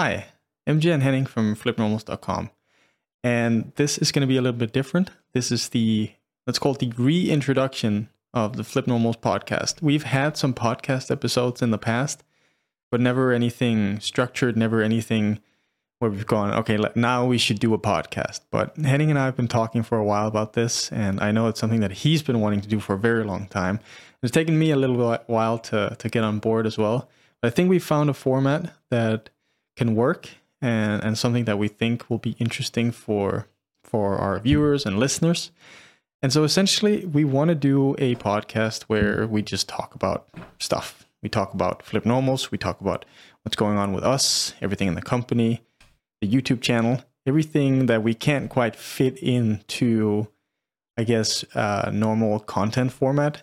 Hi, MJ and Henning from flippednormals.com. And this is going to be a little bit different. This is the, let's call it the reintroduction of the FlippedNormals podcast. We've had some podcast episodes in the past, but never anything structured, never anything where we've gone, okay, now we should do a podcast. But Henning and I have been talking for a while about this, and I know it's something that he's been wanting to do for a very long time. It's taken me a little while to, to get on board as well. But I think we found a format that can work and, and something that we think will be interesting for for our viewers and listeners. And so essentially we want to do a podcast where we just talk about stuff. We talk about FlippedNormals, we talk about what's going on with us, everything in the company, the YouTube channel, everything that we can't quite fit into I guess uh, normal content format.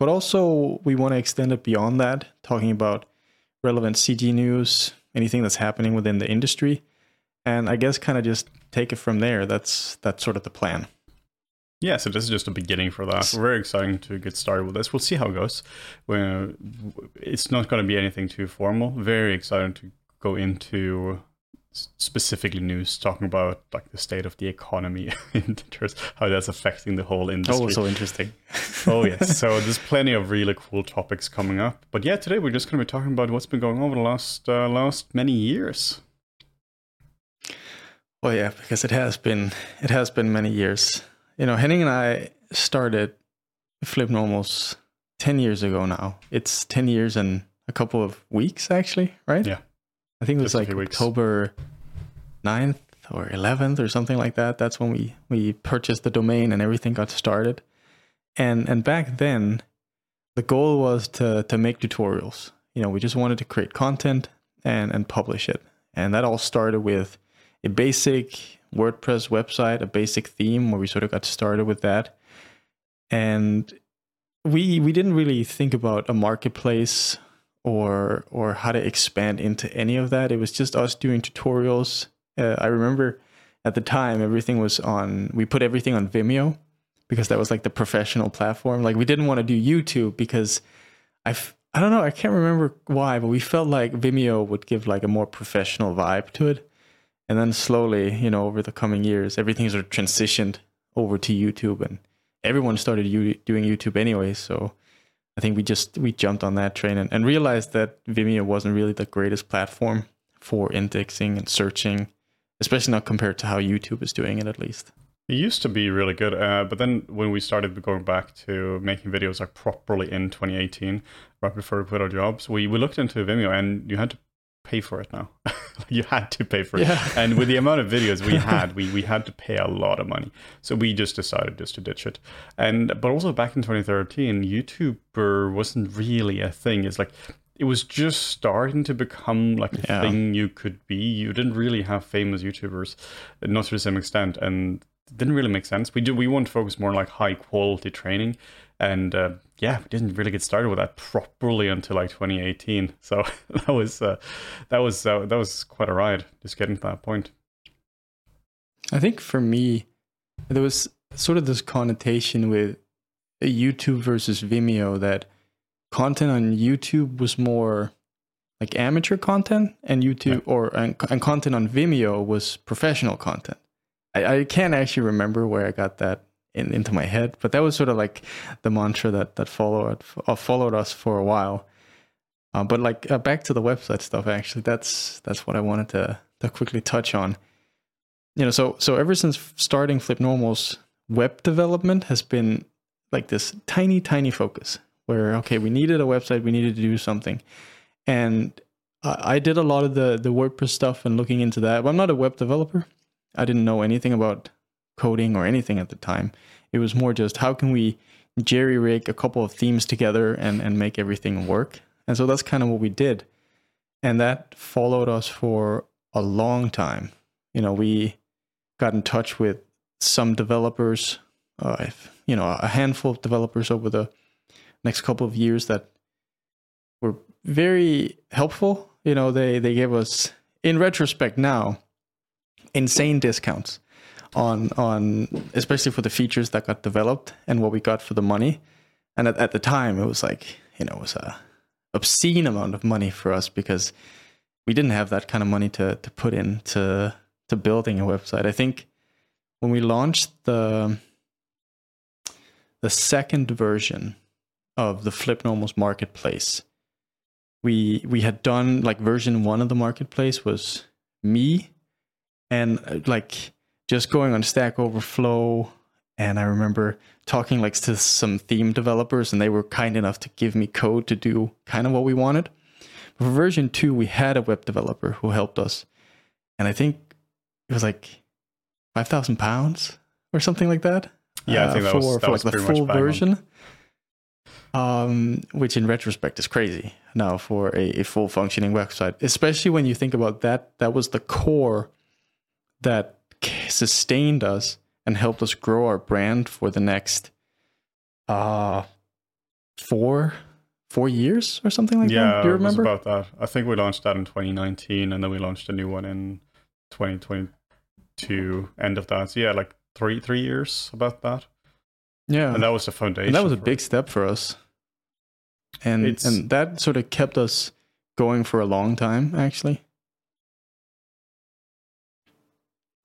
But also we want to extend it beyond that, talking about relevant CG news, anything that's happening within the industry, and I guess kind of just take it from there. That's that's sort of the plan. Yeah, so this is just a beginning for that. We're very exciting to get started with this. We'll see how it goes. We're, it's not going to be anything too formal. Very excited to go into specifically news talking about like the state of the economy in terms how that's affecting the whole industry. Oh, so interesting. oh yes. So there's plenty of really cool topics coming up. But yeah, today we're just going to be talking about what's been going on over the last uh, last many years. Well, yeah, because it has been it has been many years. You know, Henning and I started FlippedNormals ten years ago now. It's ten years and a couple of weeks actually, right? Yeah. I think it was like October 9th or 11th or something like that. That's when we we purchased the domain and everything got started. And and back then the goal was to to make tutorials. You know, we just wanted to create content and and publish it. And that all started with a basic WordPress website, a basic theme where we sort of got started with that. And we we didn't really think about a marketplace or or how to expand into any of that. It was just us doing tutorials. Uh, I remember at the time everything was on. We put everything on Vimeo because that was like the professional platform. Like we didn't want to do YouTube because I I don't know. I can't remember why, but we felt like Vimeo would give like a more professional vibe to it. And then slowly, you know, over the coming years, everything sort of transitioned over to YouTube, and everyone started u- doing YouTube anyway. So I think we just we jumped on that train and, and realized that Vimeo wasn't really the greatest platform for indexing and searching, especially not compared to how YouTube is doing it at least. It used to be really good, uh, but then when we started going back to making videos like properly in 2018, right before we quit our jobs, we, we looked into Vimeo and you had to pay for it now. you had to pay for it. Yeah. and with the amount of videos we had, we, we had to pay a lot of money. So we just decided just to ditch it. And but also back in 2013, YouTuber wasn't really a thing. It's like it was just starting to become like a yeah. thing you could be. You didn't really have famous YouTubers, not to the same extent, and it didn't really make sense. We do we want to focus more on like high quality training and uh, yeah, we didn't really get started with that properly until like 2018. So that was uh, that was uh, that was quite a ride just getting to that point. I think for me, there was sort of this connotation with YouTube versus Vimeo that content on YouTube was more like amateur content, and YouTube yeah. or and, and, content on Vimeo was professional content. I, I can't actually remember where I got that in, into my head. But that was sort of like the mantra that that followed uh, followed us for a while. Uh, but like uh, back to the website stuff, actually, that's that's what I wanted to to quickly touch on. You know, so so ever since starting FlippedNormals web development has been like this tiny tiny focus where okay, we needed a website, we needed to do something, and I did a lot of the the WordPress stuff and looking into that. But I'm not a web developer. I didn't know anything about coding or anything at the time. It was more just how can we jerry rig a couple of themes together and, and make everything work. And so that's kind of what we did. And that followed us for a long time. You know, we got in touch with some developers, uh, you know, a handful of developers over the next couple of years that were very helpful. You know, they, they gave us, in retrospect now, insane discounts on on especially for the features that got developed and what we got for the money. And at, at the time, it was like you know it was a obscene amount of money for us because we didn't have that kind of money to to put into to building a website. I think when we launched the the second version of the FlippedNormals marketplace, we we had done like version one of the marketplace was me and uh, like just going on Stack Overflow. And I remember talking like to some theme developers, and they were kind enough to give me code to do kind of what we wanted. But for version two, we had a web developer who helped us, and I think it was like five thousand pounds or something like that. Yeah, I think that for, for was like the full version. Um, which in retrospect is crazy now for a, a full functioning website, especially when you think about that. That was the core that sustained us and helped us grow our brand for the next uh four four years or something like yeah, that. Do you it remember? about that. I think we launched that in 2019, and then we launched a new one in 2022. End of that. So yeah, like three three years about that, yeah, and that was the foundation. and that was a big step for us. And It's- and that sort of kept us going for a long time, actually.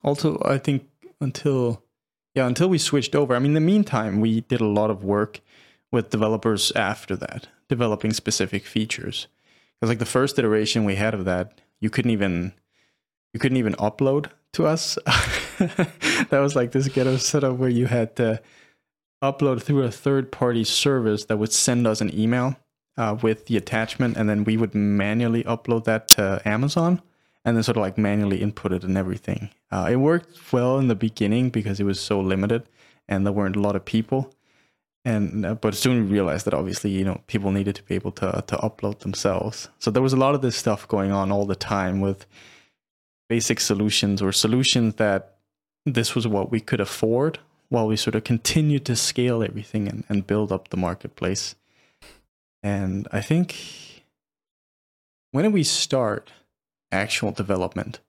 Also, I think until yeah, until we switched over. I mean, in the meantime, we did a lot of work with developers after that, developing specific features. Because like the first iteration we had of that, you couldn't even you couldn't even upload to us. that was like this ghetto setup where you had to upload through a third party service that would send us an email uh, with the attachment, and then we would manually upload that to Amazon and then sort of like manually input it and everything. Uh, it worked well in the beginning because it was so limited and there weren't a lot of people. And uh, but soon we realized that obviously you know people needed to be able to to upload themselves. So there was a lot of this stuff going on all the time with basic solutions or solutions that this was what we could afford while we sort of continue to scale everything and, and build up the marketplace. And I think when did we start actual development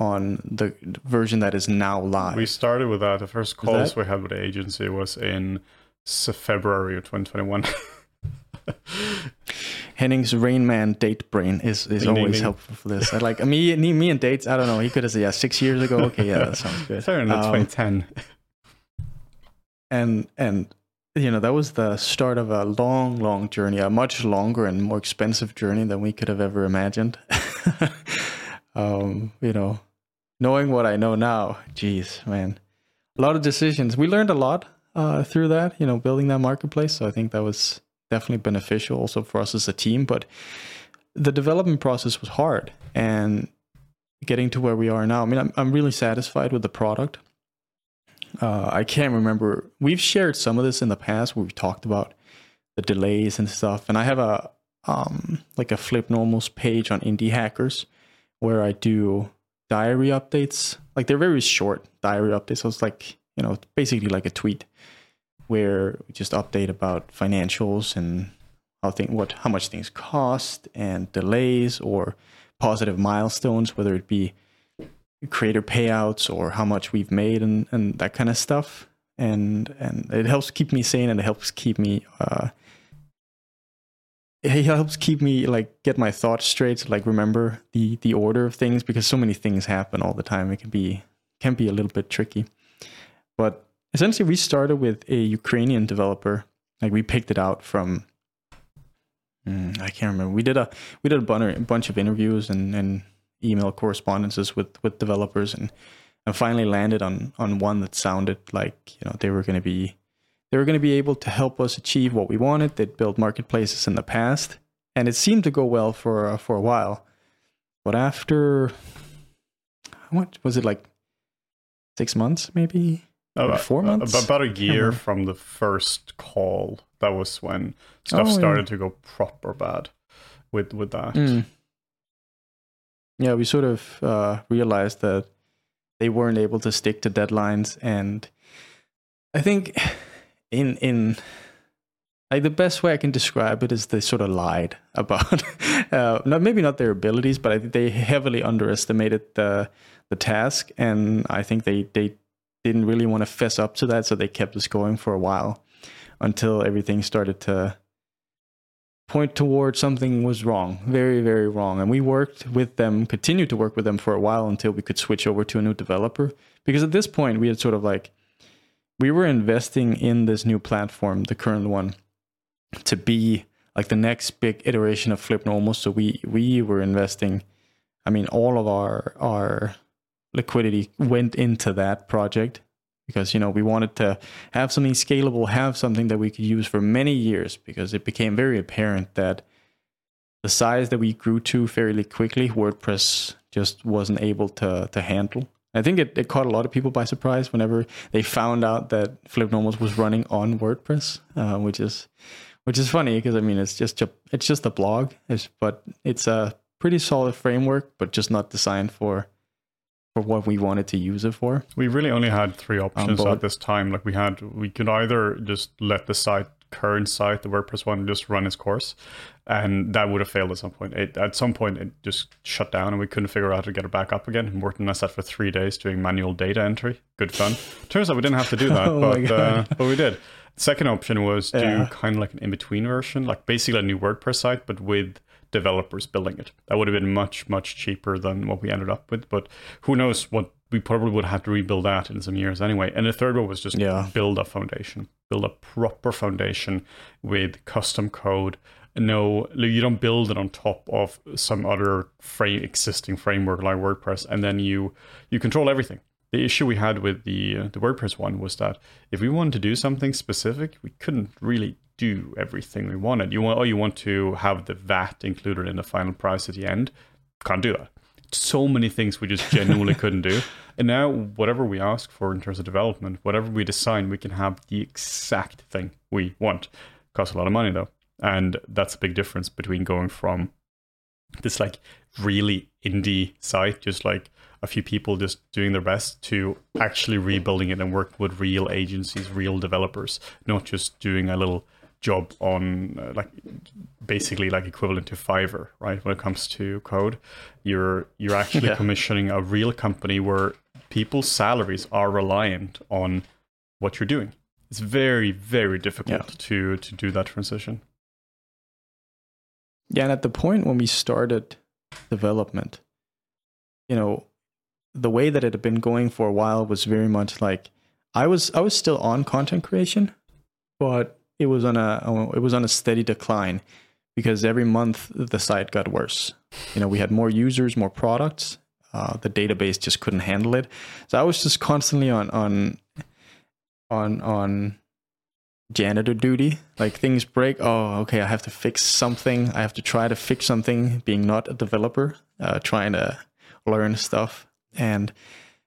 on the version that is now live? We started with that. The first calls that- we had with the agency was in February of 2021. Henning's Rain Man date brain is, is Ding, ding, always ding. helpful for this. I like me me me and dates. I don't know. He could have said yeah six years ago. Okay, yeah, that sounds good. Fair enough, Um, 2010. And and you know that was the start of a long long journey a much longer and more expensive journey than we could have ever imagined. Um you know knowing what i know now geez man a lot of decisions. We learned a lot uh through that you know building that marketplace. So i think that was definitely beneficial also for us as a team. But the development process was hard and getting to where we are now. I mean i'm, I'm really satisfied with the product uh, I can't remember. We've shared some of this in the past where we've talked about the delays and stuff. And I have a um, like a FlippedNormals page on Indie Hackers where I do diary updates. Like they're very short diary updates. So it's like you know basically like a tweet where we just update about financials and how thing what how much things cost and delays or positive milestones, whether it be creator payouts or how much we've made and, and that kind of stuff. And and it helps keep me sane and it helps keep me uh it helps keep me like get my thoughts straight, like remember the the order of things because so many things happen all the time. It can be can be a little bit tricky. But essentially we started with a Ukrainian developer. Like we picked it out from mm, I can't remember. We did a we did a bunch of interviews and and email correspondences with with developers and and finally landed on on one that sounded like you know they were going to be they were going to be able to help us achieve what we wanted they'd built marketplaces in the past and it seemed to go well for uh, for a while but after what was it like six months maybe About- four months? About a year from the first call. That was when stuff Oh, yeah. started to go proper bad with with that. Mm. Yeah, we sort of uh, realized that they weren't able to stick to deadlines, and I think in in like the best way I can describe it is they sort of lied about uh, not maybe not their abilities, but I think they heavily underestimated the the task, and I think they they didn't really want to fess up to that, so they kept us going for a while until everything started to point towards something was wrong, very, very wrong. And we worked with them, continued to work with them for a while until we could switch over to a new developer. Because at this point, we had sort of like, we were investing in this new platform, the current one, to be like the next big iteration of Flip Normal. So we we were investing, I mean, all of our our liquidity went into that project because you know we wanted to have something scalable have something that we could use for many years because it became very apparent that the size that we grew to fairly quickly wordpress just wasn't able to to handle. I think it, it caught a lot of people by surprise whenever they found out that FlippedNormals was running on wordpress uh, which is which is funny because i mean it's just a, it's just a blog it's, but it's a pretty solid framework but just not designed for for what we wanted to use it for. We really only had three options at this time. Like we had, we could either just let the site, current site, the WordPress one, just run its course, and that would have failed at some point. It, at some point, it just shut down, and we couldn't figure out how to get it back up again. And worked on that for three days doing manual data entry. Good fun. Turns out we didn't have to do that, oh but uh, but we did. Second option was do yeah. kind of like an in between version, like basically a new WordPress site, but with developers building it. That would have been much, much cheaper than what we ended up with. But who knows what we probably would have to rebuild that in some years anyway. And the third one was just yeah. build a foundation, build a proper foundation with custom code. No, you don't build it on top of some other frame existing framework like WordPress, and then you you control everything. The issue we had with the uh, the WordPress one was that if we wanted to do something specific, we couldn't really do everything we wanted. You want, oh, you want to have the VAT included in the final price at the end. Can't do that. So many things we just genuinely couldn't do. And now, whatever we ask for in terms of development, whatever we design, we can have the exact thing we want. Costs a lot of money though, and that's a big difference between going from this like really indie site, just like a few people just doing their best to actually rebuilding it and work with real agencies, real developers, not just doing a little job on uh, like basically like equivalent to Fiverr, right? When it comes to code, you're you're actually yeah. commissioning a real company where people's salaries are reliant on what you're doing. It's very very difficult yeah. to to do that transition. Yeah, and at the point when we started development, you know, the way that it had been going for a while was very much like I was I was still on content creation, but it was on a it was on a steady decline because every month the site got worse. You know, we had more users, more products. Uh, the database just couldn't handle it. So I was just constantly on on on on janitor duty. Like things break. Oh, okay. I have to fix something. I have to try to fix something. Being not a developer, uh, trying to learn stuff and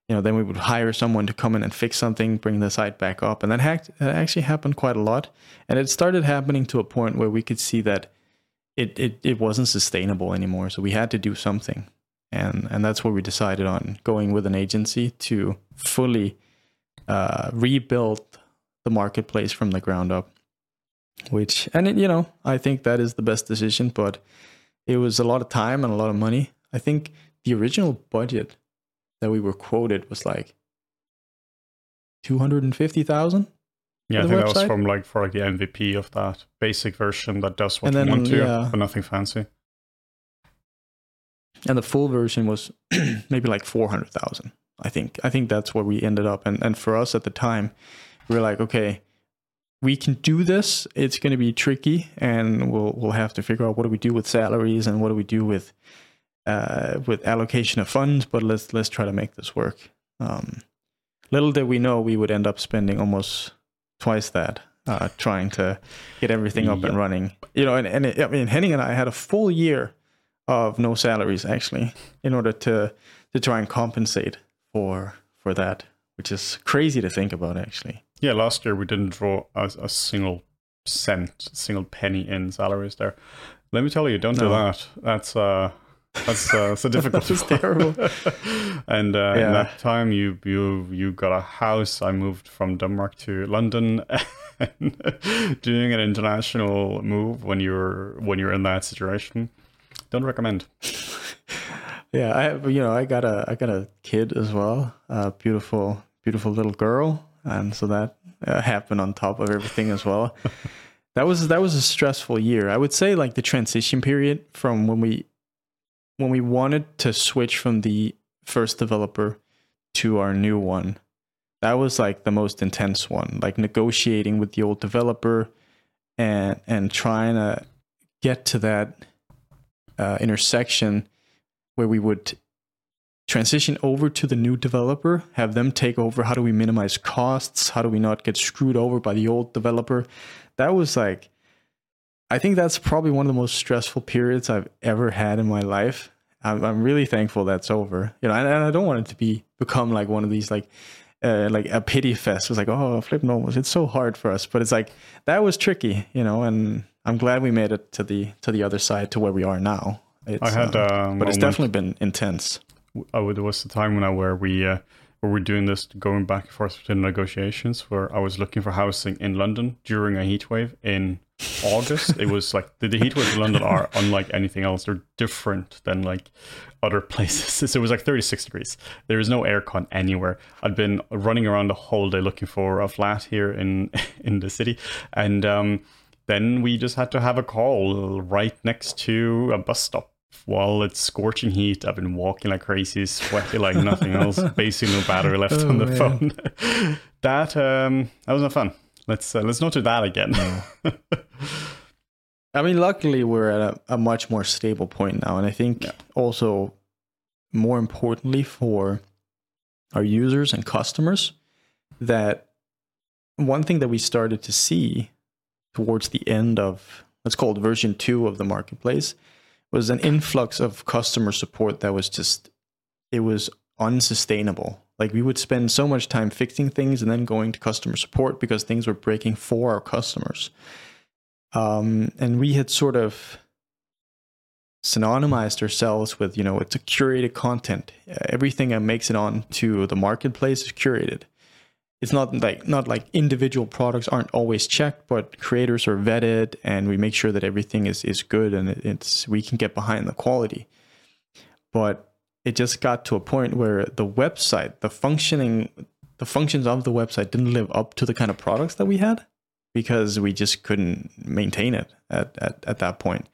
you know, then we would hire someone to come in and fix something, bring the site back up. And that, hacked, that actually happened quite a lot. And it started happening to a point where we could see that it, it, it wasn't sustainable anymore. So we had to do something. And, and that's where we decided on going with an agency to fully uh, rebuild the marketplace from the ground up. Which, and it, you know, I think that is the best decision, but it was a lot of time and a lot of money. I think the original budget that we were quoted was like 250,000. Yeah, I think website. that was from like for like the MVP of that basic version that does what and you want to, yeah. but nothing fancy. And the full version was maybe like 400,000. I think. I think that's where we ended up. And and for us at the time, we were like, okay, we can do this. It's going to be tricky, and we'll we'll have to figure out what do we do with salaries and what do we do with uh, with allocation of funds, but let's let's try to make this work. Um, little did we know we would end up spending almost twice that uh, trying to get everything up yep. and running. You know, and, and it, I mean, Henning and I had a full year of no salaries actually in order to to try and compensate for for that, which is crazy to think about actually. Yeah, last year we didn't draw a, a single cent, single penny in salaries there. Let me tell you, don't no. do that. That's uh that's uh, so difficult. that was terrible. and uh, yeah. in that time, you you you got a house. I moved from Denmark to London. doing an international move when you're when you're in that situation, don't recommend. yeah, I have. You know, I got a I got a kid as well. A beautiful beautiful little girl, and so that uh, happened on top of everything as well. that was that was a stressful year. I would say like the transition period from when we when we wanted to switch from the first developer to our new one. That was like the most intense one, like negotiating with the old developer and and trying to get to that uh, intersection where we would transition over to the new developer, have them take over. How do we minimize costs? How do we not get screwed over by the old developer? That was like, I think that's probably one of the most stressful periods I've ever had in my life. I'm, I'm really thankful that's over. You know, and, and, I don't want it to be become like one of these like. Uh, like a pity fest it was like oh FlippedNormals it's so hard for us but it's like that was tricky you know and i'm glad we made it to the to the other side to where we are now it's, I had, uh, but it's definitely been intense oh, there was the time when I where we uh, where we're doing this, going back and forth between negotiations, where I was looking for housing in London during a heat wave in August. it was like the, the heat waves in London are unlike anything else. They're different than like other places. So it was like 36 degrees. There is no aircon anywhere. I'd been running around the whole day looking for a flat here in in the city, and um, then we just had to have a call right next to a bus stop while it's scorching heat, I've been walking like crazy, sweaty like nothing else. Basically, no battery left oh, on the man. phone. that um, that was not fun. Let's uh, let's not do that again. No. I mean, luckily we're at a, a, much more stable point now, and I think yeah. also more importantly for our users and customers that one thing that we started to see towards the end of let's call it version two of the marketplace was an influx of customer support that was just it was unsustainable. Like we would spend so much time fixing things and then going to customer support because things were breaking for our customers. Um, and we had sort of synonymized ourselves with, you know, it's a curated content. Everything that makes it on to the marketplace is curated it's not like not like individual products aren't always checked, but creators are vetted, and we make sure that everything is is good and it's we can get behind the quality. But it just got to a point where the website, the functioning, the functions of the website didn't live up to the kind of products that we had because we just couldn't maintain it at, at, at that point.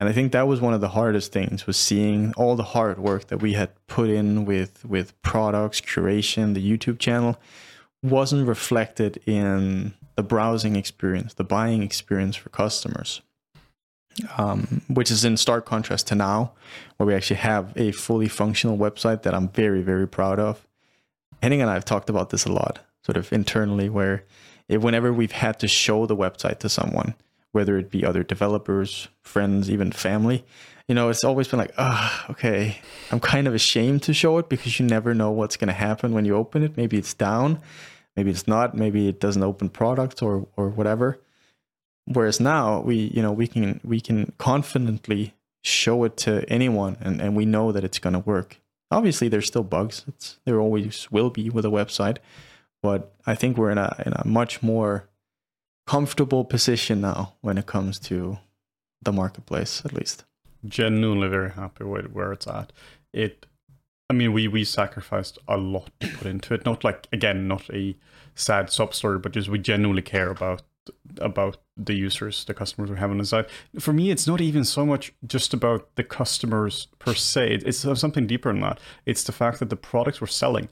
And I think that was one of the hardest things was seeing all the hard work that we had put in with with products, curation, the YouTube channel wasn't reflected in the browsing experience, the buying experience for customers. Um, which is in stark contrast to now, where we actually have a fully functional website that I'm very, very proud of. Henning and I have talked about this a lot, sort of internally, where it, whenever we've had to show the website to someone, whether it be other developers, friends, even family, you know, it's always been like, ah, oh, okay, I'm kind of ashamed to show it because you never know what's going to happen when you open it. Maybe it's down, maybe it's not, maybe it doesn't open products or or whatever. Whereas now we, you know, we can we can confidently show it to anyone and, and we know that it's going to work. Obviously, there's still bugs. It's, there always will be with a website, but I think we're in a in a much more comfortable position now when it comes to the marketplace, at least genuinely very happy with where it's at. It, I mean, we we sacrificed a lot to put into it. Not like again, not a sad sub story, but just we genuinely care about about the users, the customers we have on the side. For me, it's not even so much just about the customers per se. It's something deeper than that. It's the fact that the products we're selling,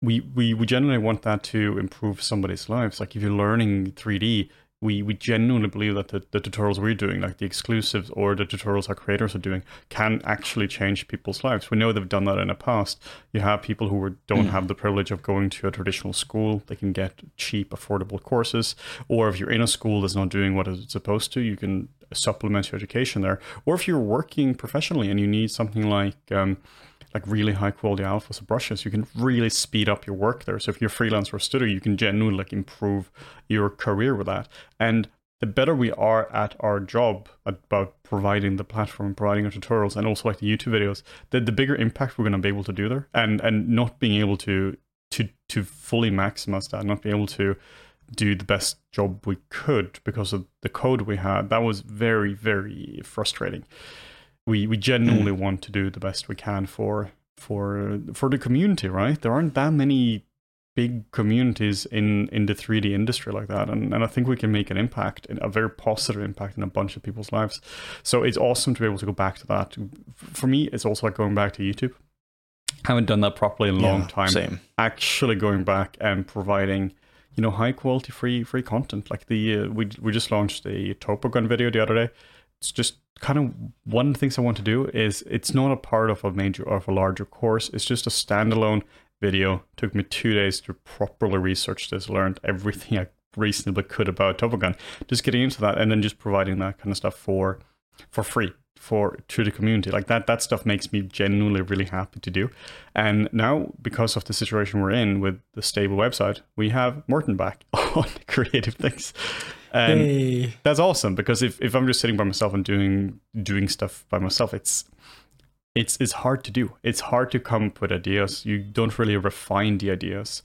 we we we generally want that to improve somebody's lives. Like if you're learning 3D, we we genuinely believe that the, the tutorials we're doing, like the exclusives or the tutorials our creators are doing, can actually change people's lives. We know they've done that in the past. You have people who don't mm. have the privilege of going to a traditional school; they can get cheap, affordable courses. Or if you're in a school that's not doing what it's supposed to, you can supplement your education there. Or if you're working professionally and you need something like um, like really high quality alphas of brushes, you can really speed up your work there. So if you're freelance or a studio, you can genuinely like improve your career with that. And the better we are at our job about providing the platform, providing our tutorials, and also like the YouTube videos, the, the bigger impact we're going to be able to do there, and and not being able to to to fully maximize that, not being able to do the best job we could because of the code we had, that was very very frustrating we we genuinely mm. want to do the best we can for for for the community right there aren't that many big communities in in the 3D industry like that, and and I think we can make an impact, a very positive impact in a bunch of people's lives. So it's awesome to be able to go back to that. For me, it's also like going back to YouTube. I haven't done that properly in a long Yeah, time. Same. Actually going back and providing you know high quality free free content like the uh, we we just launched a Topogun video the other day it's just kind of one of the things I want to do is it's not a part of a major of a larger course. It's just a standalone video. took me two days to properly research this, learned everything I reasonably could about Topogun. Just getting into that and then just providing that kind of stuff for for free for to the community. Like that that stuff makes me genuinely really happy to do. And now because of the situation we're in with the stable website, we have Morten back on creative things. And Hey. that's awesome because if, if I'm just sitting by myself and doing doing stuff by myself, it's it's it's hard to do. It's hard to come up with ideas. You don't really refine the ideas,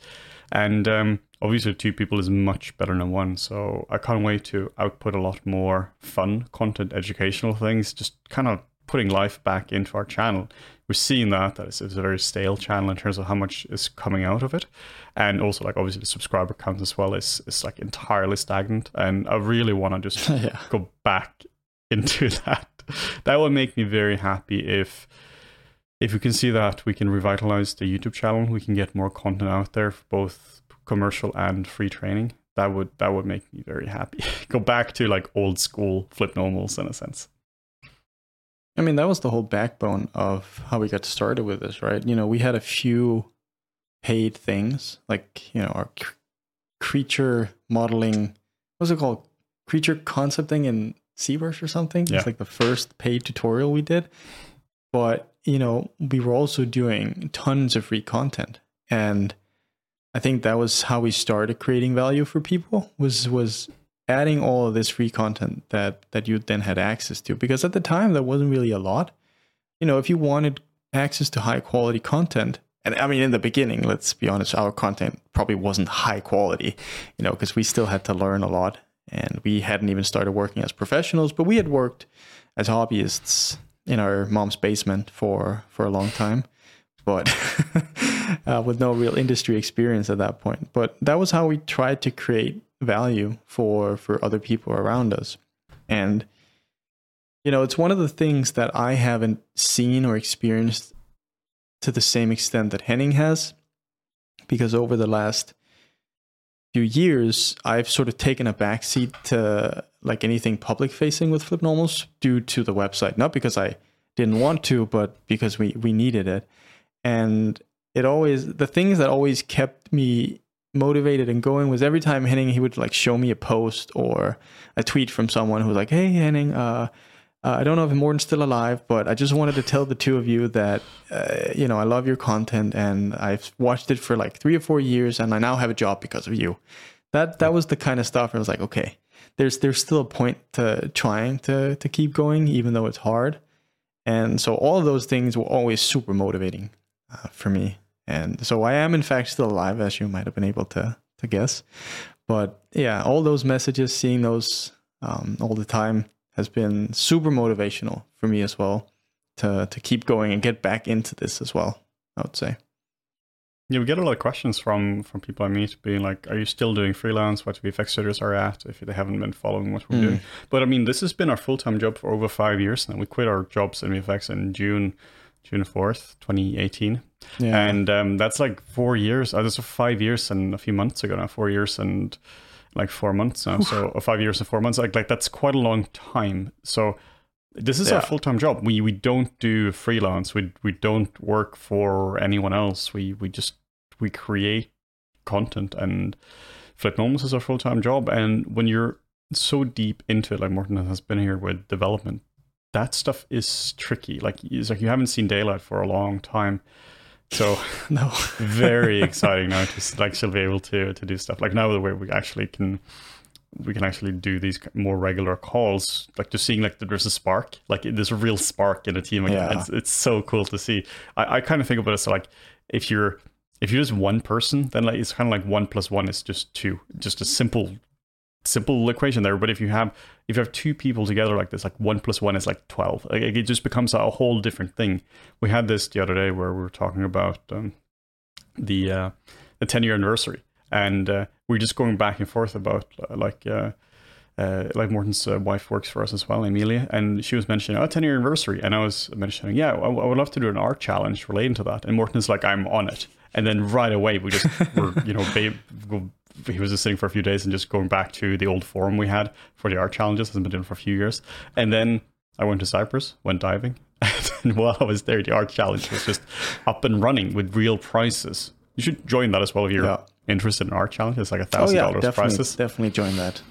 and um, obviously two people is much better than one. So I can't wait to output a lot more fun content, educational things, just kind of putting life back into our channel. We're seen that that it's, it's a very stale channel in terms of how much is coming out of it, and also like obviously the subscriber count as well is is like entirely stagnant. And I really want to just yeah. go back into that. That would make me very happy if if we can see that we can revitalize the YouTube channel, we can get more content out there, for both commercial and free training. That would that would make me very happy. go back to like old school FlippedNormals in a sense. I mean, that was the whole backbone of how we got started with this, right? You know, we had a few paid things, like, you know, our cr- creature modeling, what's it called? Creature concepting in Seaverse or something? Yeah. It's like the first paid tutorial we did. But, you know, we were also doing tons of free content. And I think that was how we started creating value for people was was adding all of this free content that that you then had access to because at the time that wasn't really a lot you know if you wanted access to high quality content and i mean in the beginning let's be honest our content probably wasn't high quality you know because we still had to learn a lot and we hadn't even started working as professionals but we had worked as hobbyists in our mom's basement for for a long time but uh, with no real industry experience at that point. But that was how we tried to create value for for other people around us, and you know, it's one of the things that I haven't seen or experienced to the same extent that Henning has, because over the last few years, I've sort of taken a backseat to like anything public facing with FlippedNormals due to the website, not because I didn't want to, but because we we needed it. And it always the things that always kept me motivated and going was every time Henning he would like show me a post or a tweet from someone who was like, "Hey Henning, uh, uh, I don't know if Morten's still alive, but I just wanted to tell the two of you that uh, you know I love your content and I've watched it for like three or four years and I now have a job because of you." That that was the kind of stuff I was like, okay, there's there's still a point to trying to to keep going even though it's hard, and so all of those things were always super motivating uh, for me. And so I am in fact still alive, as you might have been able to to guess. But yeah, all those messages, seeing those um, all the time, has been super motivational for me as well to to keep going and get back into this as well. I would say. Yeah, we get a lot of questions from from people I meet being like, "Are you still doing freelance? What VFX studios are at?" If they haven't been following what we're Mm. doing, but I mean, this has been our full time job for over five years now. We quit our jobs in VFX in June, June fourth, twenty eighteen, Yeah. and um, that's like four years. Uh, that's five years and a few months ago now. Four years and like four months now. So uh, five years and four months. Like like that's quite a long time. So this is Yeah. full time job. We we don't do freelance. We we don't work for anyone else. We we just we create content and FlippedNormals is our full time job. And when you're so deep into it, like Morten has been here with development, that stuff is tricky. Like it's like you haven't seen daylight for a long time. So no. very exciting now to like still be able to to do stuff like now the way we actually can we can actually do these more regular calls like just seeing like there's a spark like there's a real spark in a team again. Yeah. it's, it's so cool to see I, I kind of think about it so like if you're if you're just one person then like it's kind of like one plus one is just two just a simple simple equation there but if you have if you have two people together like this like one plus one is like 12 like it just becomes a whole different thing we had this the other day where we were talking about um, the uh, a 10 year anniversary, and uh, we're just going back and forth about uh, like. Uh, uh, like Morten's uh, wife works for us as well, Emilia, and she was mentioning, oh, 10 year anniversary. And I was mentioning, yeah, I, I would love to do an art challenge relating to that. And Morten is like, I'm on it. And then right away, we just were, you know, babe, he was just sitting for a few days and just going back to the old forum we had for the art challenges. Hasn't been doing for a few years. And then I went to Cyprus, went diving. And while I was there, the art challenge was just up and running with real prices. You should join that as well if you're yeah. interested in art challenge. It's like a oh, thousand dollars prizes. Definitely join that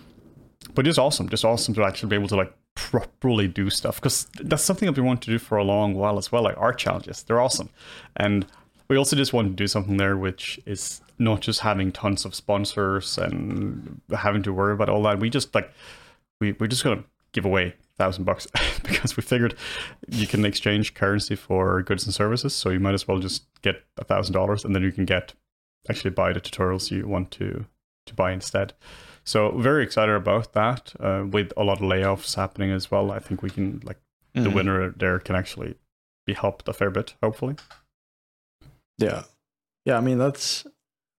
but it's awesome, just awesome to actually be able to like properly do stuff because that's something that we want to do for a long while as well. Like art challenges, they're awesome, and we also just want to do something there which is not just having tons of sponsors and having to worry about all that. We just like we we're just gonna give away thousand bucks because we figured you can exchange currency for goods and services, so you might as well just get a thousand dollars and then you can get actually buy the tutorials you want to to buy instead. So very excited about that. Uh, with a lot of layoffs happening as well, I think we can like mm-hmm. the winner there can actually be helped a fair bit, hopefully. Yeah, yeah. I mean that's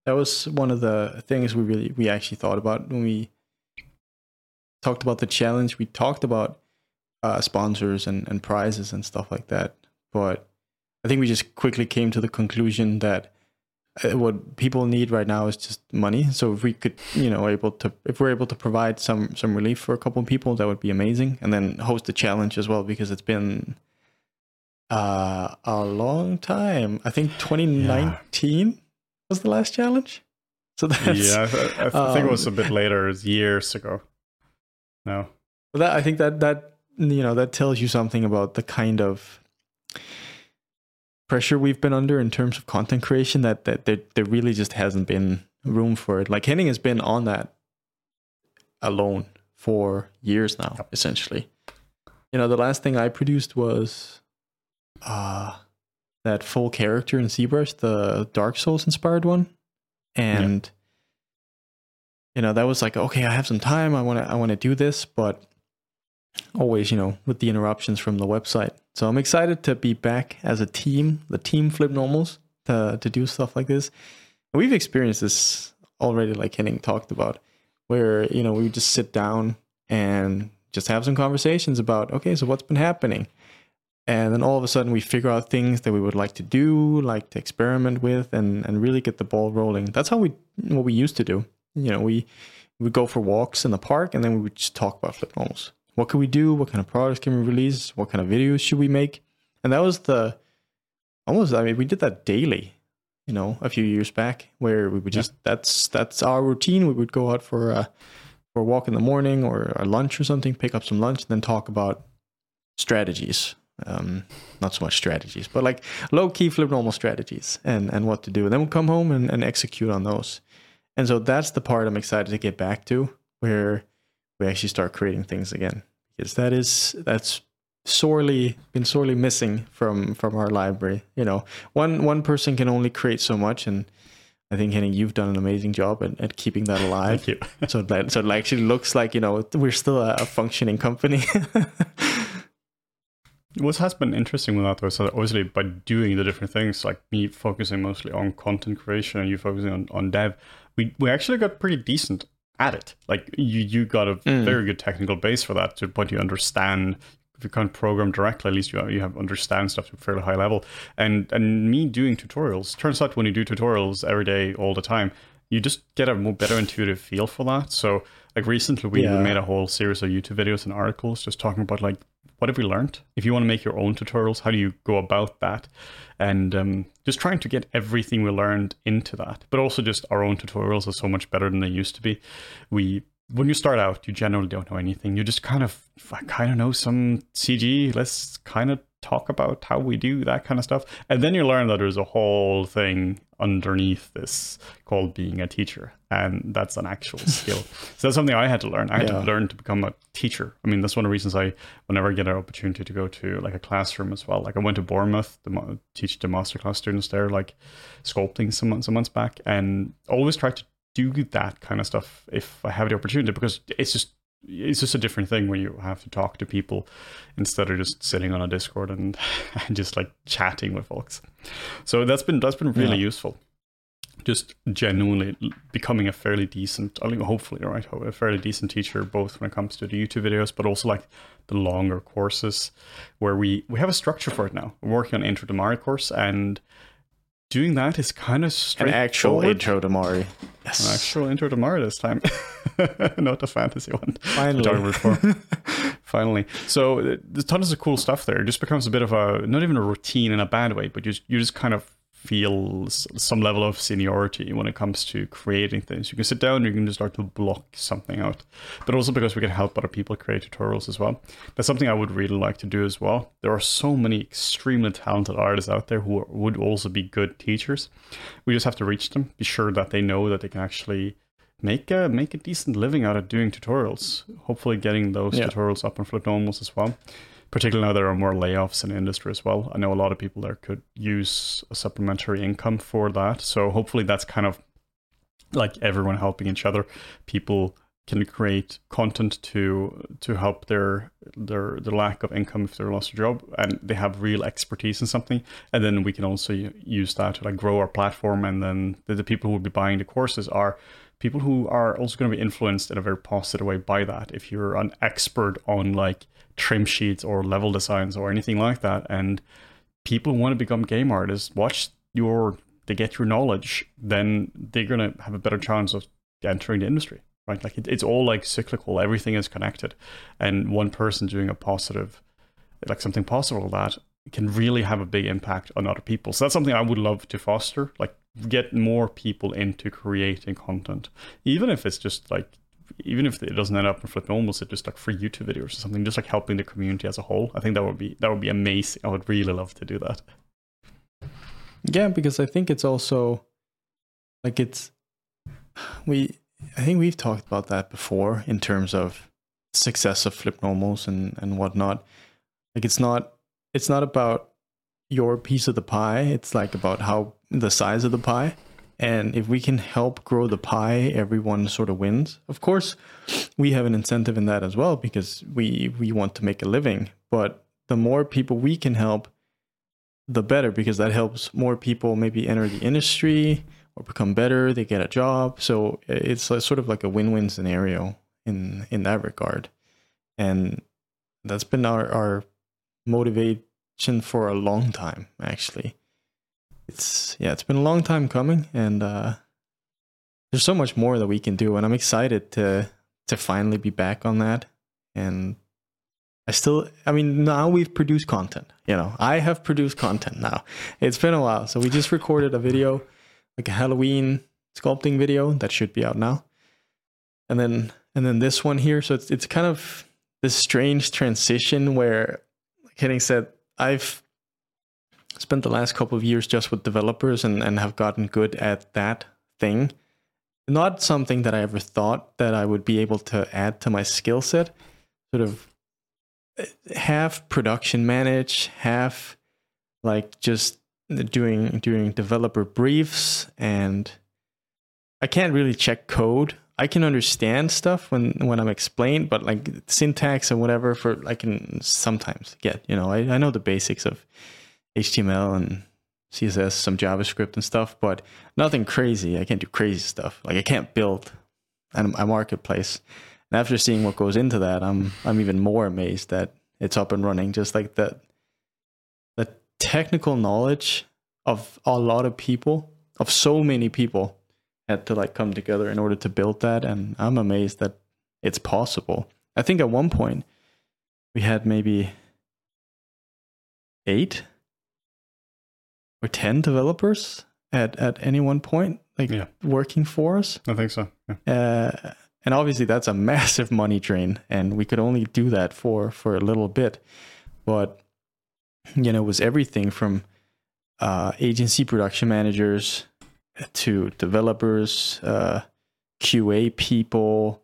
that was one of the things we really we actually thought about when we talked about the challenge. We talked about uh, sponsors and and prizes and stuff like that, but I think we just quickly came to the conclusion that uh, what people need right now is just money. So if we could, you know, able to, if we're able to provide some some relief for a couple of people, that would be amazing. And then host the challenge as well because it's been uh, a long time. I think 2019 yeah. Was the last challenge. So that's yeah, I, I um, think it was a bit later, years ago. No, that I think that that you know that tells you something about the kind of pressure we've been under in terms of content creation that that there, there really just hasn't been room for it. Like Henning has been on that alone for years now, essentially. You know, the last thing I produced was uh that full character in ZBrush, the Dark Souls inspired one. And yeah. you know, that was like, okay, I have some time, I wanna I wanna do this, but always, you know, with the interruptions from the website. So I'm excited to be back as a team, the team FlippedNormals, to, to do stuff like this. And we've experienced this already, like Henning talked about, where, you know, we just sit down and just have some conversations about, okay, so what's been happening? And then all of a sudden we figure out things that we would like to do, like to experiment with and, and really get the ball rolling. That's how we, what we used to do. You know, we, we go for walks in the park and then we would just talk about FlippedNormals what can we do? What kind of products can we release? What kind of videos should we make? And that was the almost. I mean, we did that daily. You know, a few years back, where we would just yeah. that's that's our routine. We would go out for a for a walk in the morning or a lunch or something, pick up some lunch, and then talk about strategies. Um, not so much strategies, but like low key flip normal strategies and and what to do. And then we'll come home and, and execute on those. And so that's the part I'm excited to get back to, where we actually start creating things again because that is that's sorely been sorely missing from from our library you know one one person can only create so much and i think henning you've done an amazing job at, at keeping that alive Thank you. so that so it actually looks like you know we're still a, a functioning company what has been interesting with that though is that obviously by doing the different things like me focusing mostly on content creation and you focusing on, on dev we, we actually got pretty decent at it. Like you, you got a mm. very good technical base for that to the point you understand. If you can't program directly, at least you have, you have understand stuff to a fairly high level. And and me doing tutorials turns out when you do tutorials every day, all the time, you just get a more better intuitive feel for that. So like recently, we, yeah. we made a whole series of YouTube videos and articles just talking about like what have we learned? If you want to make your own tutorials, how do you go about that? And um, just trying to get everything we learned into that. But also just our own tutorials are so much better than they used to be. We when you start out, you generally don't know anything. You just kind of I kind of know some CG. Let's kind of talk about how we do that kind of stuff. And then you learn that there's a whole thing underneath this called being a teacher. And that's an actual skill. So that's something I had to learn. I had yeah. to learn to become a teacher. I mean, that's one of the reasons I, whenever I get an opportunity to go to like a classroom as well, like I went to Bournemouth to teach the masterclass students there, like sculpting some, some months back, and always try to do that kind of stuff if I have the opportunity because it's just it's just a different thing when you have to talk to people instead of just sitting on a discord and, and just like chatting with folks so that's been that's been really yeah. useful just genuinely becoming a fairly decent, I mean, hopefully, right, a fairly decent teacher, both when it comes to the YouTube videos, but also like the longer courses where we, we have a structure for it now. We're working on Intro to Mari course and doing that is kind of straight. An actual intro to Mari. Yes. An actual intro to Mari this time. Not the fantasy one. Finally. Finally. So uh, there's tons of cool stuff there. It just becomes a bit of a, not even a routine in a bad way, but you, you just kind of feel some level of seniority when it comes to creating things. You can sit down you can just start to block something out. But also because we can help other people create tutorials as well. That's something I would really like to do as well. There are so many extremely talented artists out there who would also be good teachers. We just have to reach them, be sure that they know that they can actually make a make a decent living out of doing tutorials. Hopefully getting those yeah. tutorials up on FlippedNormals as well particularly now there are more layoffs in industry as well. I know a lot of people there could use a supplementary income for that. So hopefully that's kind of like everyone helping each other. People can create content to to help their their the lack of income if they lost a job and they have real expertise in something and then we can also use that to like grow our platform and then the, the people who will be buying the courses are people who are also going to be influenced in a very positive way by that if you're an expert on like trim sheets or level designs or anything like that. And people want to become game artists, watch your they get your knowledge, then they're gonna have a better chance of entering the industry. Right? Like it, it's all like cyclical, everything is connected. And one person doing a positive like something positive that can really have a big impact on other people. So that's something I would love to foster, like get more people into creating content. Even if it's just like even if it doesn't end up in FlippedNormals, it just like free YouTube videos or something, just like helping the community as a whole. I think that would be that would be amazing. I would really love to do that. Yeah, because I think it's also like it's we I think we've talked about that before in terms of success of FlippedNormals and and whatnot. Like it's not it's not about your piece of the pie. It's like about how the size of the pie. And if we can help grow the pie, everyone sort of wins. Of course, we have an incentive in that as well because we we want to make a living. But the more people we can help, the better because that helps more people maybe enter the industry or become better. They get a job, so it's sort of like a win-win scenario in in that regard. And that's been our our motivation for a long time, actually it's yeah, it's been a long time coming, and uh, there's so much more that we can do, and I'm excited to to finally be back on that. And I still, I mean, now we've produced content. You know, I have produced content now. It's been a while, so we just recorded a video, like a Halloween sculpting video that should be out now, and then and then this one here. So it's it's kind of this strange transition where, like Henning said, I've spent the last couple of years just with developers and, and have gotten good at that thing. Not something that I ever thought that I would be able to add to my skill set. Sort of eh, half production manage, half like just doing doing developer briefs and I can't really check code. I can understand stuff when when I'm explained, but like syntax and whatever for I can sometimes get, you know, I, I know the basics of HTML and CSS, some JavaScript and stuff, but nothing crazy. I can't do crazy stuff. Like I can't build a marketplace. And after seeing what goes into that, I'm I'm even more amazed that it's up and running. Just like that, technical knowledge of a lot of people, of so many people, had to like come together in order to build that. And I'm amazed that it's possible. I think at one point we had maybe eight or 10 developers at, at any one point, like yeah. working for us. I think so. Yeah. Uh, and obviously that's a massive money drain and we could only do that for, for a little bit. But, you know, was everything from uh, agency production managers to developers, uh, QA people.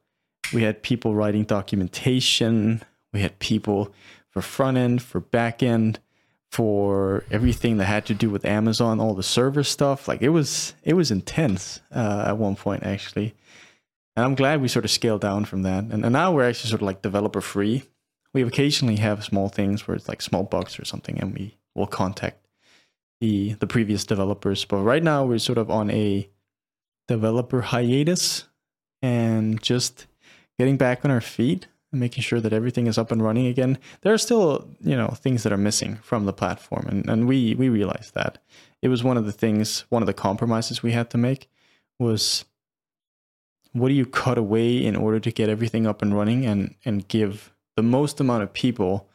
We had people writing documentation. We had people for front end, for back end for everything that had to do with Amazon, all the server stuff. Like it was, it was intense uh, at one point actually. And I'm glad we sort of scaled down from that. And, and now we're actually sort of like developer free. We occasionally have small things where it's like small bugs or something, and we will contact the the previous developers. But right now we're sort of on a developer hiatus and just getting back on our feet and making sure that everything is up and running again. There are still, you know, things that are missing from the platform and, and we we realized that. It was one of the things, one of the compromises we had to make was what do you cut away in order to get everything up and running and and give the most amount of people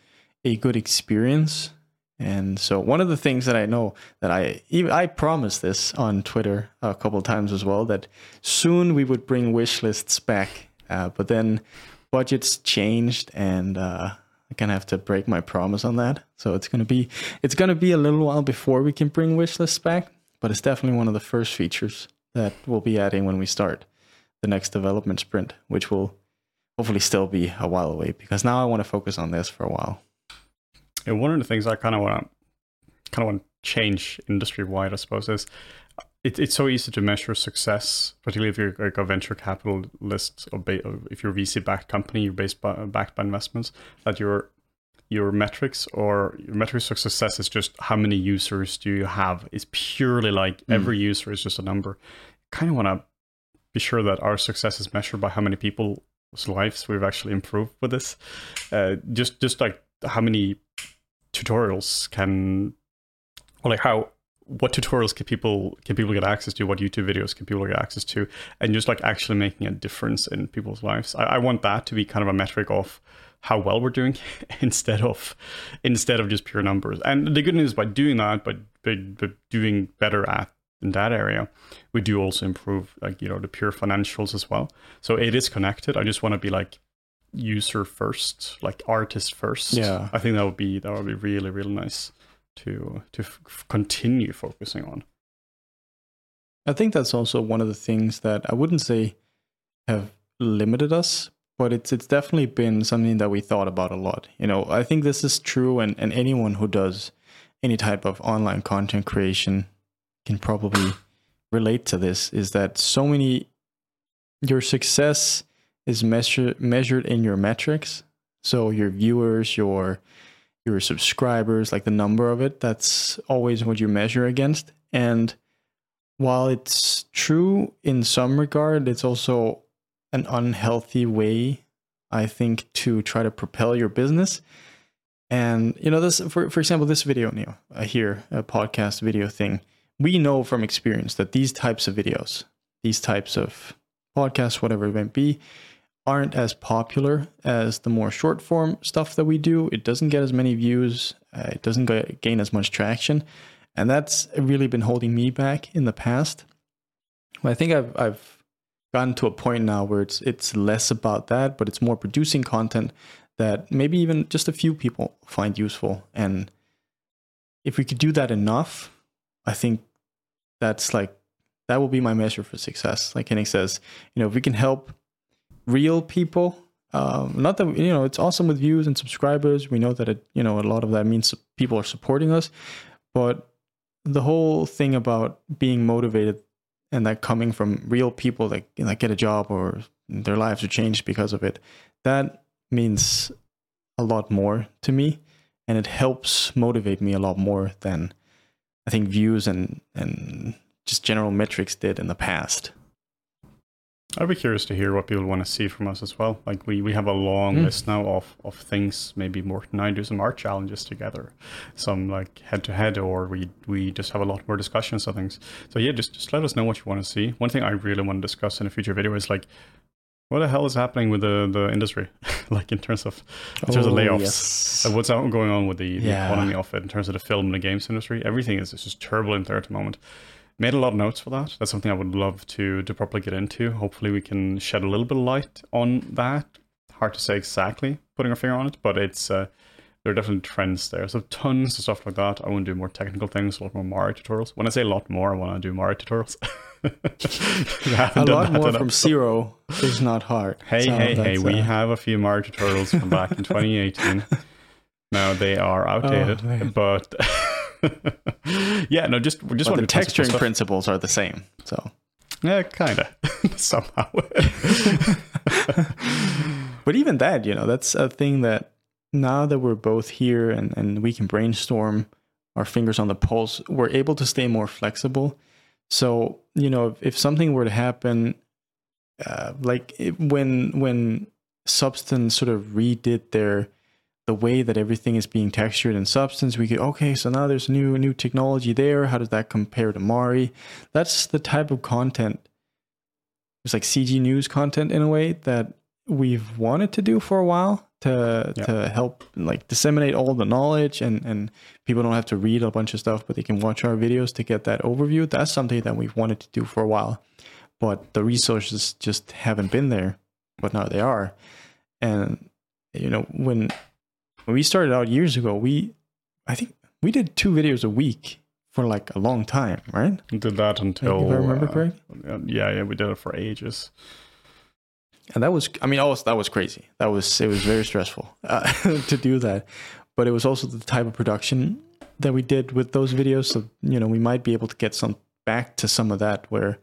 a good experience and so one of the things that I know that I even I promised this on Twitter a couple times as well that soon we would bring wish lists back, uh, but then budgets changed and uh, I kind of have to break my promise on that. So it's gonna be it's gonna be a little while before we can bring wish lists back, but it's definitely one of the first features that we'll be adding when we start the next development sprint, which will hopefully still be a while away because now I want to focus on this for a while. Yeah, one of the things I kind of want to kind of want to change industry wide, I suppose, is it, it's so easy to measure success, particularly if you're like a venture capitalist or ba- if you're a VC backed company, you're based by, backed by investments, that your your metrics or your metrics of success is just how many users do you have. It's purely like mm. every user is just a number. Kind of want to be sure that our success is measured by how many people's lives we've actually improved with this. Uh, just just like how many tutorials can or like how what tutorials can people can people get access to what youtube videos can people get access to and just like actually making a difference in people's lives I, I, want that to be kind of a metric of how well we're doing instead of instead of just pure numbers and the good news by doing that by, by doing better at in that area we do also improve like you know the pure financials as well so it is connected i just want to be like user first, like artist first. Yeah, I think that would be that would be really really nice to to f- continue focusing on. I think that's also one of the things that I wouldn't say have limited us, but it's it's definitely been something that we thought about a lot. You know, I think this is true, and and anyone who does any type of online content creation can probably relate to this. Is that so many your success is measure, measured in your metrics. So your viewers, your your subscribers, like the number of it, that's always what you measure against. And while it's true in some regard, it's also an unhealthy way, I think, to try to propel your business. And you know, this for for example, this video, Neo, uh, here, a podcast video thing, we know from experience that these types of videos, these types of podcasts, whatever it might be, aren't as popular as the more short form stuff that we do. It doesn't get as many views, uh, it doesn't gain as much traction. And that's really been holding me back in the past. But I think I've, I've gotten to a point now where it's, it's less about that, but it's more producing content that maybe even just a few people find useful. And if we could do that enough, I think that's like, that will be my measure for success. Like Henning says, you know, if we can help real people. Um, not that you know, it's awesome with views and subscribers. We know that it, you know, a lot of that means people are supporting us, but the whole thing about being motivated and that coming from real people that like get a job or their lives are changed because of it, that means a lot more to me, and it helps motivate me a lot more than I think views and and just general metrics did in the past. I'd be curious to hear what people want to see from us as well. Like we, we have a long mm. list now of, of things. Maybe more than I do some art challenges together, some like head to head, or we we just have a lot more discussions of things. So yeah, just just let us know what you want to see. One thing I really want to discuss in a future video is like, what the hell is happening with the the industry, like in terms of in terms oh, of layoffs, yes. what's going on with the, yeah. economy of it in terms of the film and the games industry. Everything is just turbulent there at the moment made a lot of notes for that. That's something I would love to to properly get into. Hopefully, we can shed a little bit of light on that. Hard to say exactly, putting a finger on it, but it's uh, there are definitely trends there. So tons of stuff like that. I want to do more technical things, a lot more Mari tutorials. When I say a lot more, I want to do Mari tutorials. a lot more from zero is not hard. Hey, so hey, hey! Uh... We have a few Mari tutorials from back in 2018. now they are outdated, oh, but. yeah, no, just just the texturing principles are the same. So yeah, kind of somehow. but even that, you know, that's a thing that now that we're both here and, and we can brainstorm our fingers on the pulse, we're able to stay more flexible. So you know, if, if something were to happen, uh, like it, when when Substance sort of redid their the way that everything is being textured in Substance, we could okay, so now there's new new technology there. How does that compare to Mari? That's the type of content. It's like CG news content in a way that we've wanted to do for a while to yeah. to help like disseminate all the knowledge and and people don't have to read a bunch of stuff but they can watch our videos to get that overview. That's something that we've wanted to do for a while but the resources just haven't been there but now they are. And you know when when we started out years ago we i think we did two videos a week for like a long time right? Did that until if i remember uh, correct. yeah yeah we did it for ages and that was i mean always that was crazy. That was it was very stressful uh, to do that. But it was also the type of production that we did with those videos. So you know we might be able to get some back to some of that where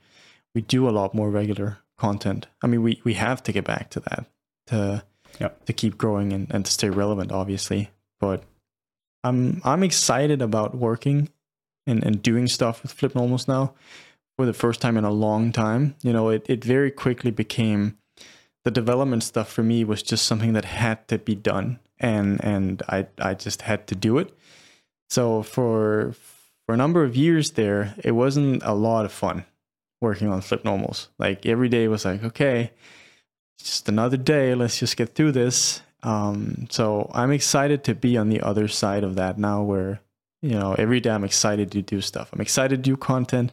we do a lot more regular content. I mean we we have to get back to that to to keep growing and, and to stay relevant obviously. But i'm i'm excited about working and and doing stuff with FlippedNormals now for the first time in a long time. You know it, it very quickly became the development stuff for me was just something that had to be done and and I I just had to do it. So for for a number of years there, it wasn't a lot of fun working on FlippedNormals. Like every day was like, okay, just another day, let's just get through this. Um, so I'm excited to be on the other side of that now where you know every day I'm excited to do stuff. I'm excited to do content.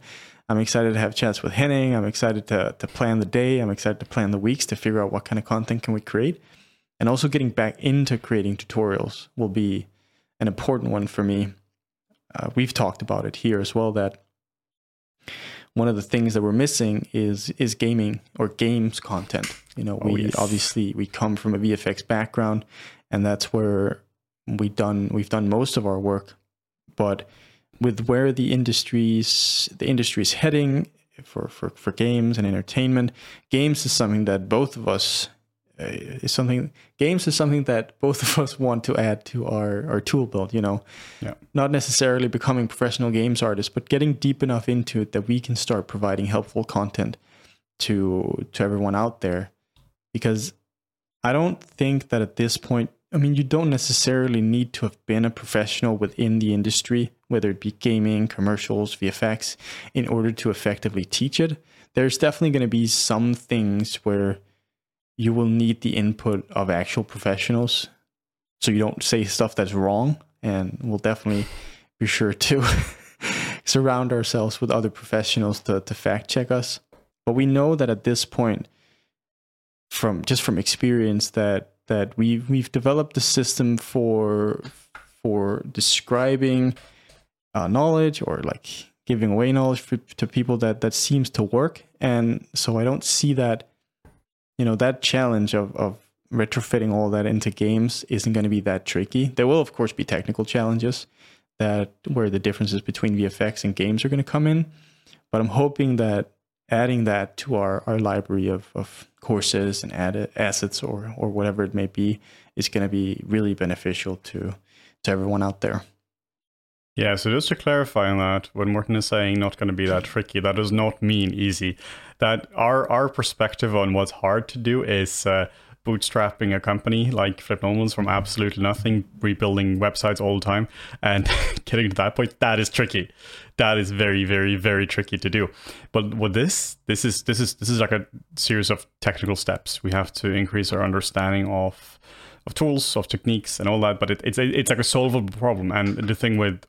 I'm excited to have chats with Henning. I'm excited to to plan the day. I'm excited to plan the weeks to figure out what kind of content can we create. And also getting back into creating tutorials will be an important one for me. Uh, we've talked about it here as well that one of the things that we're missing is is gaming or games content. You know, oh, we yes. obviously we come from a VFX background and that's where we done we've done most of our work. But with where the industries the industry is heading for, for, for games and entertainment, games is something that both of us uh, is something games is something that both of us want to add to our our tool build you know yeah. not necessarily becoming professional games artists but getting deep enough into it that we can start providing helpful content to to everyone out there because i don't think that at this point I mean, you don't necessarily need to have been a professional within the industry, whether it be gaming, commercials, VFX, in order to effectively teach it. There's definitely going to be some things where you will need the input of actual professionals so you don't say stuff that's wrong. And we'll definitely be sure to surround ourselves with other professionals to, to fact check us. But we know that at this point, from just from experience, that that we've we've developed a system for for describing uh, knowledge or like giving away knowledge for, to people that that seems to work. And so i don't see that you know that challenge of of retrofitting all that into games isn't going to be that tricky. There will of course be technical challenges that where the differences between vfx and games are going to come in but i'm hoping that adding that to our, our library of, of courses and add assets or, or whatever it may be is going to be really beneficial to, to everyone out there. Yeah, so just to clarify on that, when Morten is saying not going to be that tricky, that does not mean easy. That our our perspective on what's hard to do is uh, bootstrapping a company like FlippedNormals from absolutely nothing, rebuilding websites all the time, and getting to that point, that is tricky. That is very, very, very tricky to do. But with this, this is this is this is like a series of technical steps. We have to increase our understanding of of tools, of techniques, and all that. But it, it's it's like a solvable problem. And the thing with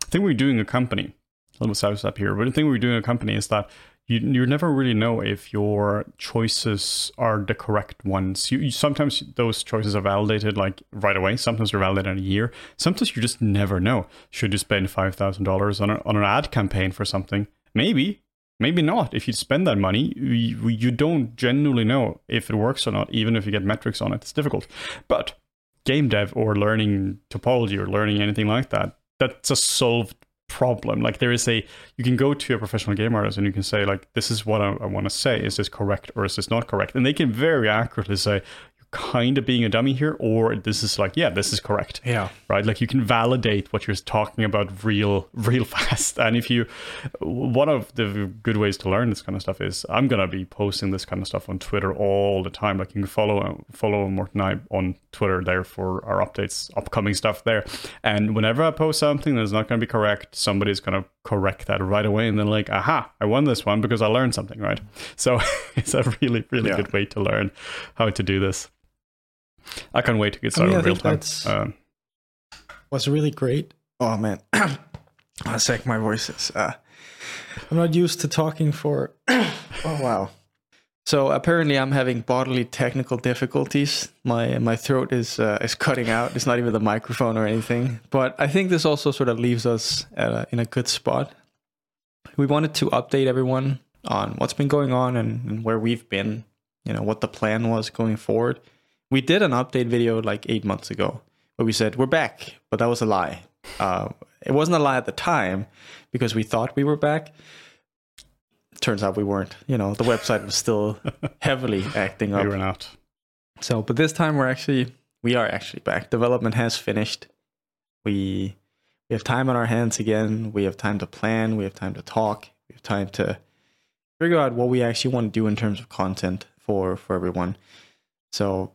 the thing we're doing a company, a little side step here, but the thing we're doing a company is that you you never really know if your choices are the correct ones. You, you, sometimes those choices are validated like right away. Sometimes they're validated in a year. Sometimes you just never know. Should you spend five thousand dollars on on an ad campaign for something? Maybe, maybe not. If you spend that money, you, you don't genuinely know if it works or not. Even if you get metrics on it, it's difficult. But game dev or learning topology or learning anything like that, that's a solved problem. Like there is a, you can go to a professional game artist and you can say like, this is what I, I want to say. Is this correct or is this not correct? And they can very accurately say, you're kind of being a dummy here, or this is like, yeah, this is correct. Yeah. Right. Like you can validate what you're talking about real, real fast. And if you, one of the good ways to learn this kind of stuff is I'm gonna be posting this kind of stuff on Twitter all the time. Like you can follow follow Morten and I on Twitter there for our updates, upcoming stuff there. And whenever I post something that's not gonna be correct, somebody's gonna correct that right away, and then like, aha, I won this one because I learned something, right? So it's a really, really yeah. good way to learn how to do this. I can't wait to get started I mean, real time. Um, was really great. Oh man, a sec, my voice is. Uh, I'm not used to talking for. oh wow. So apparently, I'm having bodily technical difficulties. My my throat is uh, is cutting out. It's not even the microphone or anything. But I think this also sort of leaves us a, in a good spot. We wanted to update everyone on what's been going on and, and where we've been. You know what the plan was going forward we did an update video like eight months ago where we said we're back, but that was a lie. Uh, it wasn't a lie at the time because we thought we were back. Turns out we weren't. You know, the website was still heavily acting up. We were not. So, but this time we're actually we are actually back. Development has finished. We we have time on our hands again. We have time to plan. We have time to talk. We have time to figure out what we actually want to do in terms of content for for everyone. So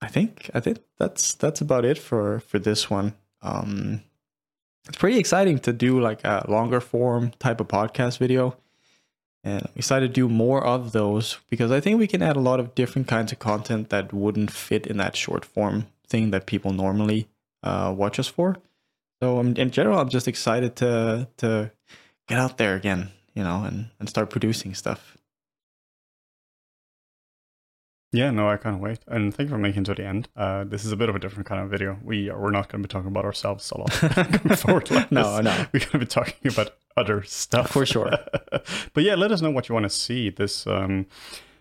I think I think that's that's about it for for this one. Um, it's pretty exciting to do like a longer form type of podcast video, and I'm excited to do more of those because I think we can add a lot of different kinds of content that wouldn't fit in that short form thing that people normally uh, watch us for. So um, in general, I'm just excited to to get out there again, you know, and and start producing stuff. Yeah, no, I can't wait. And thank you for making it to the end. Uh, this is a bit of a different kind of video. We are, we're not going to be talking about ourselves a lot going forward. Like no, no, we're going to be talking about other stuff for sure. but yeah, let us know what you want to see. This um,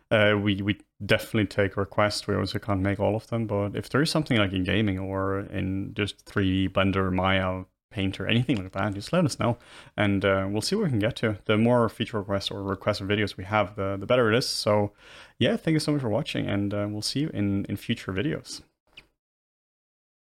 uh, we we definitely take requests. We obviously can't make all of them, but if there is something like in gaming or in just 3D Blender, Maya, Paint, or anything like that, just let us know, and uh, we'll see what we can get to. The more feature requests or requests of videos we have, the the better it is. So yeah, thank you so much for watching, and uh, we'll see you in in future videos.